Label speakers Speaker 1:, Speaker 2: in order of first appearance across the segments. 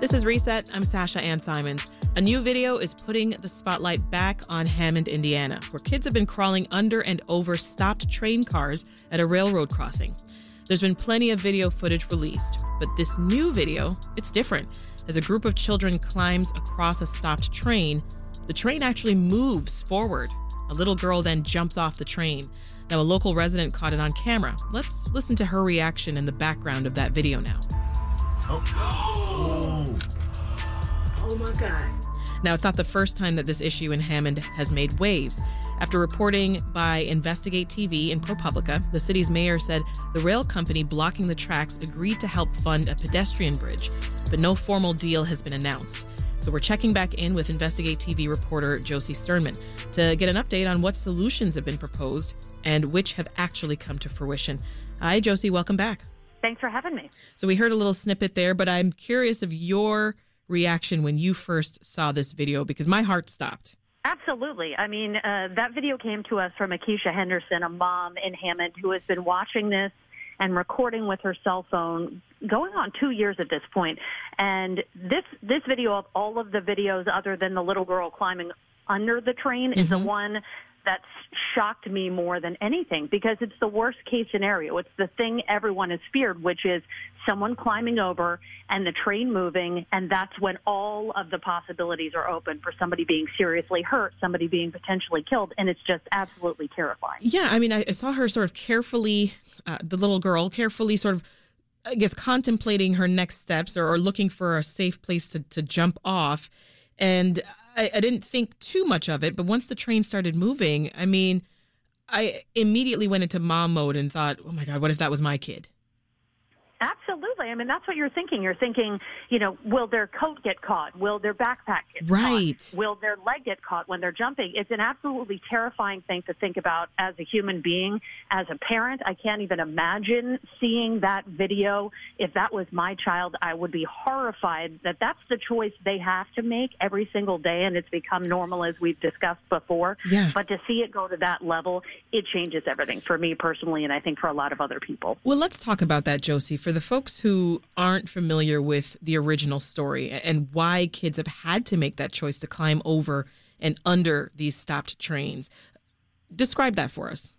Speaker 1: This is Reset. I'm Sasha Ann Simons. A new video is putting the spotlight back on Hammond, Indiana, where kids have been crawling under and over stopped train cars at a railroad crossing. There's been plenty of video footage released, but this new video, it's different. As a group of children climbs across a stopped train, the train actually moves forward. A little girl then jumps off the train. Now, a local resident caught it on camera. Let's listen to her reaction in the background of that video now.
Speaker 2: Oh. Oh my God.
Speaker 1: Now, it's not the first time that this issue in Hammond has made waves. After reporting by Investigate TV and ProPublica, the city's mayor said the rail company blocking the tracks agreed to help fund a pedestrian bridge, but no formal deal has been announced. So we're checking back in with Investigate TV reporter Josie Sturman to get an update on what solutions have been proposed and which have actually come to fruition. Hi, Josie, welcome back.
Speaker 3: Thanks for having me.
Speaker 1: So we heard a little snippet there, but I'm curious of your reaction when you first saw this video because my heart stopped.
Speaker 3: Absolutely. I mean, uh, that video came to us from Akeisha Henderson, a mom in Hammond who has been watching this and recording with her cell phone going on two years at this point. And this this video of all of the videos other than the little girl climbing under the train mm-hmm. is the mm-hmm. one that's shocked me more than anything because it's the worst case scenario. It's the thing everyone has feared, which is someone climbing over and the train moving, and that's when all of the possibilities are open for somebody being seriously hurt, somebody being potentially killed, and it's just absolutely terrifying.
Speaker 1: Yeah, I mean, I saw her sort of carefully, uh, the little girl, carefully sort of. I guess contemplating her next steps or, or looking for a safe place to, to jump off. And I, I didn't think too much of it, but once the train started moving, I mean, I immediately went into mom mode and thought, oh my God, what if that was my kid?
Speaker 3: I mean, that's what you're thinking. You're thinking, you know, will their coat get caught? Will their backpack get
Speaker 1: right.
Speaker 3: caught? Will their leg get caught when they're jumping? It's an absolutely terrifying thing to think about as a human being. As a parent, I can't even imagine seeing that video. If that was my child, I would be horrified that that's the choice they have to make every single day, and it's become normal as we've discussed before.
Speaker 1: Yeah.
Speaker 3: But to see it go to that level, it changes everything for me personally, and I think for a lot of other people.
Speaker 1: Well, let's talk about that, Josie. For the folks who aren't familiar with the original story and why kids have had to make that choice to climb over and under these stopped trains, describe that for us.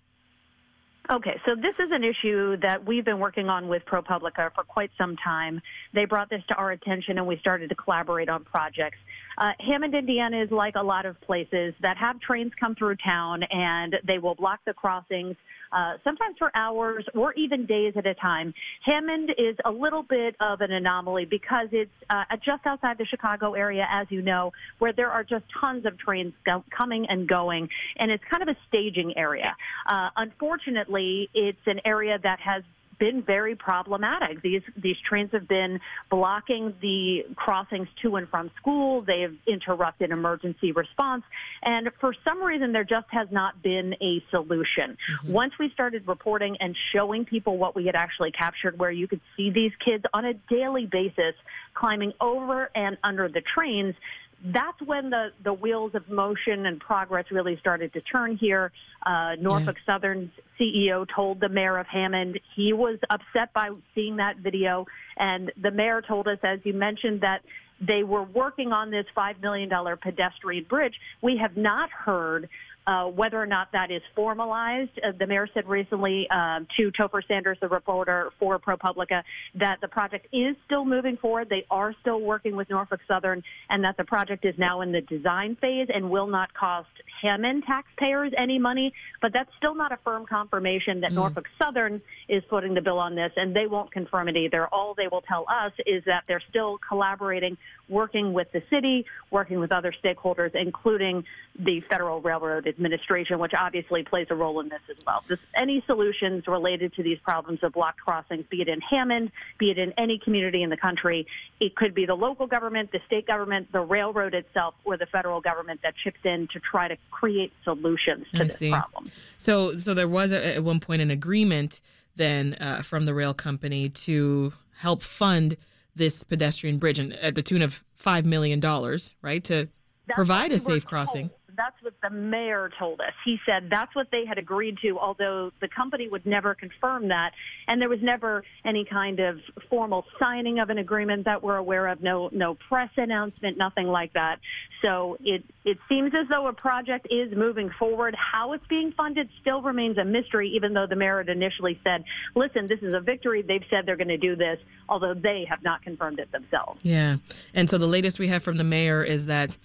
Speaker 3: Okay, so this is an issue that we've been working on with ProPublica for quite some time. They brought this to our attention and we started to collaborate on projects. Uh, Hammond, Indiana is like a lot of places that have trains come through town and they will block the crossings uh, sometimes for hours or even days at a time. Hammond is a little bit of an anomaly because it's uh, just outside the Chicago area, as you know, where there are just tons of trains go- coming and going, and it's kind of a staging area. Uh, unfortunately, it's an area that has been very problematic. These these trains have been blocking the crossings to and from school. They've interrupted emergency response, and for some reason, there just has not been a solution. Mm-hmm. Once we started reporting and showing people what we had actually captured, where you could see these kids on a daily basis climbing over and under the trains, that's when the, the wheels of motion and progress really started to turn here. Uh, Norfolk yeah. Southern's CEO told the mayor of Hammond he was upset by seeing that video. And the mayor told us, as you mentioned, that they were working on this $5 million pedestrian bridge. We have not heard uh, whether or not that is formalized. Uh, the mayor said recently um, to Topher Sanders, the reporter for ProPublica, that the project is still moving forward. They are still working with Norfolk Southern, and that the project is now in the design phase and will not cost Hammond taxpayers any money. But that's still not a firm confirmation that mm. Norfolk Southern is footing the bill on this, and they won't confirm it either. All they will tell us is that they're still collaborating, working with the city, working with other stakeholders, including the Federal Railroad administration, which obviously plays a role in this as well. Just any solutions related to these problems of blocked crossings, be it in Hammond, be it in any community in the country, it could be the local government, the state government, the railroad itself, or the federal government that chips in to try to create solutions to I this see. problem.
Speaker 1: So, so there was a, at one point an agreement then uh, from the rail company to help fund this pedestrian bridge and at the tune of five million dollars, right, to That's provide a safe crossing.
Speaker 3: That's what the mayor told us. He said that's what they had agreed to, although the company would never confirm that. And there was never any kind of formal signing of an agreement that we're aware of, no, no press announcement, nothing like that. So it, it seems as though a project is moving forward. How it's being funded still remains a mystery, even though the mayor had initially said, listen, this is a victory. They've said they're going to do this, although they have not confirmed it themselves.
Speaker 1: Yeah. And so the latest we have from the mayor is that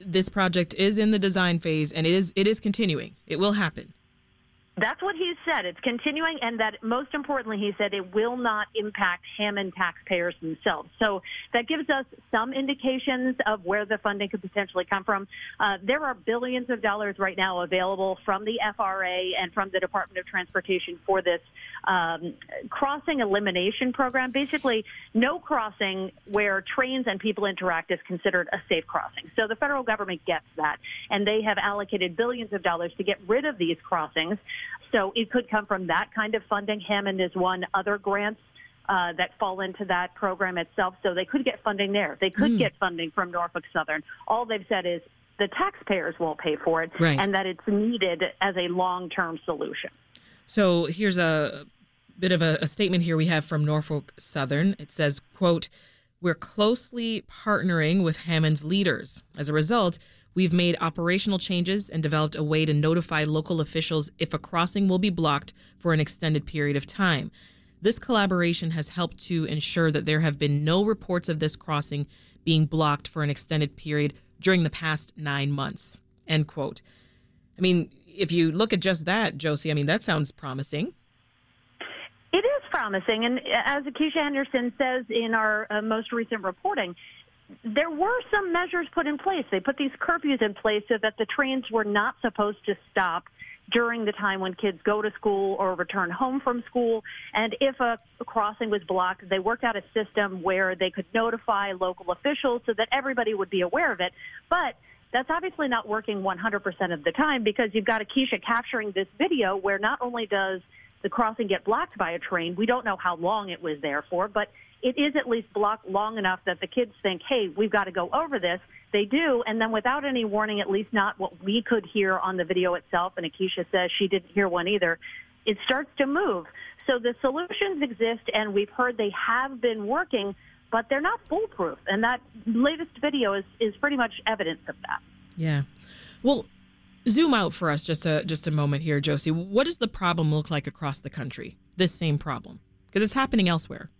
Speaker 1: this project is in the design phase and it is it is continuing. It will happen.
Speaker 3: That's what he said. It's continuing, and that most importantly, he said it will not impact Hammond taxpayers themselves. So that gives us some indications of where the funding could potentially come from. Uh, there are billions of dollars right now available from the FRA and from the Department of Transportation for this um, crossing elimination program. Basically, no crossing where trains and people interact is considered a safe crossing. So the federal government gets that, and they have allocated billions of dollars to get rid of these crossings. So it could come from that kind of funding. Hammond is one. Other grants uh, that fall into that program itself. So they could get funding there. They could mm. get funding from Norfolk Southern. All they've said is the taxpayers won't pay for it
Speaker 1: right.
Speaker 3: and that it's needed as a long term solution.
Speaker 1: So here's a bit of a, a statement here we have from Norfolk Southern. It says, quote, we're closely partnering with Hammond's leaders. As a result, We've made operational changes and developed a way to notify local officials if a crossing will be blocked for an extended period of time. This collaboration has helped to ensure that there have been no reports of this crossing being blocked for an extended period during the past nine months. End quote. I mean, if you look at just that, Josie, I mean, that sounds promising.
Speaker 3: Promising. And as Akeisha Henderson says in our uh, most recent reporting, there were some measures put in place. They put these curfews in place so that the trains were not supposed to stop during the time when kids go to school or return home from school. And if a crossing was blocked, they worked out a system where they could notify local officials so that everybody would be aware of it. But that's obviously not working 100% of the time because you've got Akeisha capturing this video where not only does the crossing get blocked by a train, we don't know how long it was there for, but it is at least blocked long enough that the kids think, hey, we've got to go over this. They do, and then without any warning, at least not what we could hear on the video itself, and Akeisha says she didn't hear one either, it starts to move. So the solutions exist, and we've heard they have been working, but they're not foolproof. And that latest video is, is pretty much evidence of that.
Speaker 1: Yeah. Well, zoom out for us just a just a moment here, Josie. What does the problem look like across the country? This same problem, because it's happening elsewhere.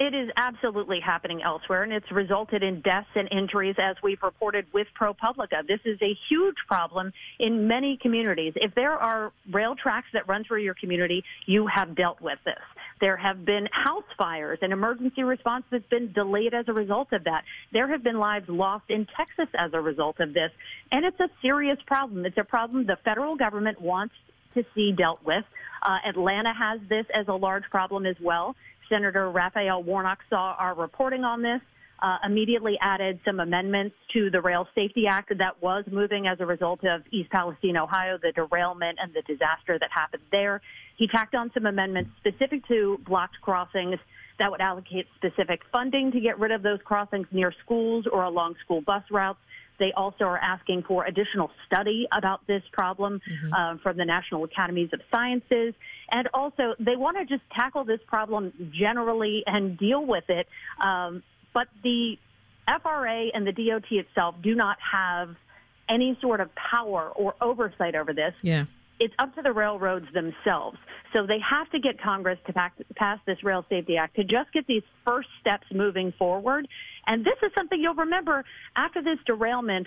Speaker 3: It is absolutely happening elsewhere, and it's resulted in deaths and injuries, as we've reported with ProPublica. This is a huge problem in many communities. If there are rail tracks that run through your community, you have dealt with this. There have been house fires and emergency response that's been delayed as a result of that. There have been lives lost in Texas as a result of this, and it's a serious problem. It's a problem the federal government wants to see dealt with. Uh, Atlanta has this as a large problem as well. Senator Raphael Warnock saw our reporting on this, uh, immediately added some amendments to the Rail Safety Act that was moving as a result of East Palestine, Ohio, the derailment and the disaster that happened there. He tacked on some amendments specific to blocked crossings that would allocate specific funding to get rid of those crossings near schools or along school bus routes. They also are asking for additional study about this problem mm-hmm. uh, from the National Academies of Sciences. And also, they want to just tackle this problem generally and deal with it. Um, but the FRA and the DOT itself do not have any sort of power or oversight over this.
Speaker 1: Yeah
Speaker 3: it's up to the railroads themselves. So they have to get Congress to pass this Rail Safety Act to just get these first steps moving forward. And this is something you'll remember after this derailment.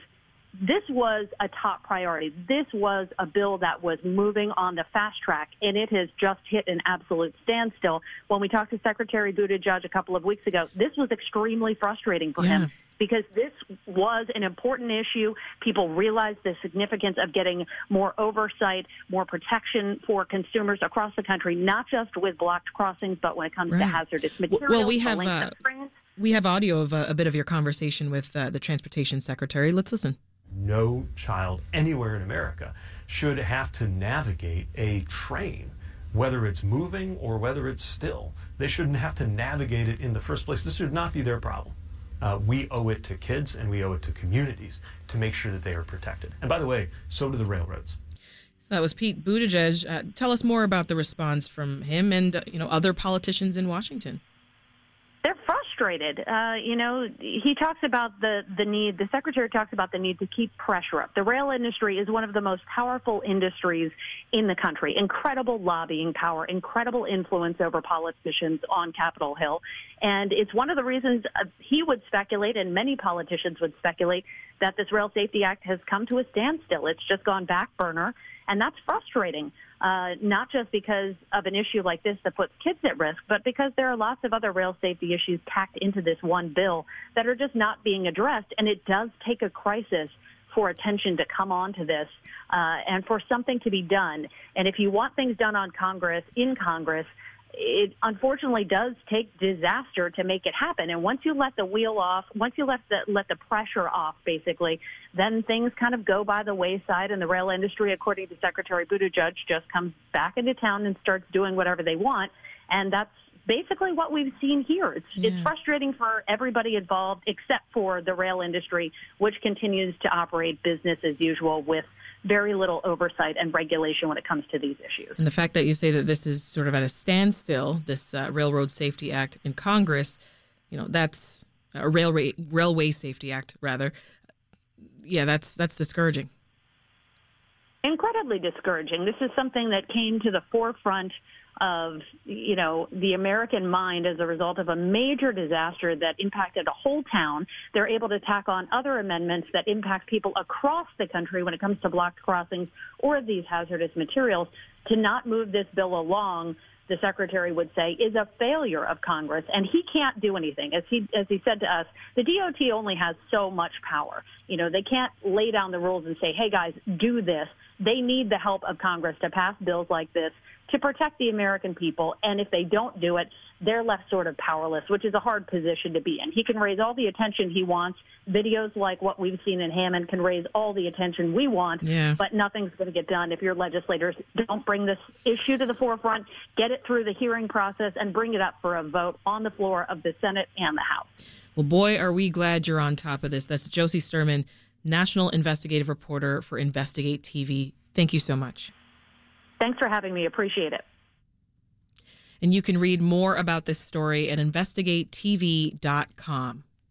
Speaker 3: This was a top priority. This was a bill that was moving on the fast track, and it has just hit an absolute standstill. When we talked to Secretary Buttigieg a couple of weeks ago, this was extremely frustrating for yeah. him because this was an important issue. People realized the significance of getting more oversight, more protection for consumers across the country, not just with blocked crossings, but when it comes right. to hazardous materials.
Speaker 1: Well, we have uh, we have audio of a, a, bit of your conversation with uh, the transportation secretary. Let's listen.
Speaker 4: No child anywhere in America should have to navigate a train whether it's moving or whether it's still. They shouldn't have to navigate it in the first place. This should not be their problem. Uh, we owe it to kids and we owe it to communities to make sure that they are protected. And by the way, so do the railroads.
Speaker 1: So that was Pete Buttigieg. Uh, tell us more about the response from him and uh, you know other politicians in Washington
Speaker 3: they're frustrated. Uh, you know, he talks about the the need. The secretary talks about the need to keep pressure up. The rail industry is one of the most powerful industries in the country. Incredible lobbying power, incredible influence over politicians on Capitol Hill, and it's one of the reasons uh, he would speculate, and many politicians would speculate that this Rail Safety Act has come to a standstill. It's just gone back burner, and that's frustrating uh, not just because of an issue like this that puts kids at risk, but because there are lots of other rail safety issues packed into this one bill that are just not being addressed. And it does take a crisis for attention to come on to this uh, and for something to be done. And if you want things done on Congress, in Congress, it unfortunately does take disaster to make it happen. And once you let the wheel off, once you let the let the pressure off, basically, then things kind of go by the wayside, and the rail industry, according to Secretary Buttigieg, just comes back into town and starts doing whatever they want. And that's basically what we've seen here. It's, yeah. it's frustrating for everybody involved except for the rail industry, which continues to operate business as usual with very little oversight and regulation when it comes to these issues.
Speaker 1: And the fact that you say that this is sort of at a standstill, this uh, Railroad Safety Act in Congress, you know, that's a railway railway safety act rather. Yeah, that's that's discouraging.
Speaker 3: Incredibly discouraging. This is something that came to the forefront of you know the American mind as a result of a major disaster that impacted a whole town. They're able to tack on other amendments that impact people across the country when it comes to blocked crossings or these hazardous materials to not move this bill along the secretary would say is a failure of Congress, and he can't do anything. As he as he said to us, the DOT only has so much power. You know, they can't lay down the rules and say, "Hey guys, do this." They need the help of Congress to pass bills like this to protect the American people. And if they don't do it, they're left sort of powerless, which is a hard position to be in. He can raise all the attention he wants. Videos like what we've seen in Hammond can raise all the attention we want,
Speaker 1: yeah.
Speaker 3: but nothing's going to get done if your legislators don't bring this issue to the forefront, get it through the hearing process, and bring it up for a vote on the floor of the Senate and the House.
Speaker 1: Well, boy, are we glad you're on top of this. That's Josie Sturman, national investigative reporter for Investigate TV. Thank you so much.
Speaker 3: Thanks for having me. Appreciate it.
Speaker 1: And you can read more about this story at investigatetv.com.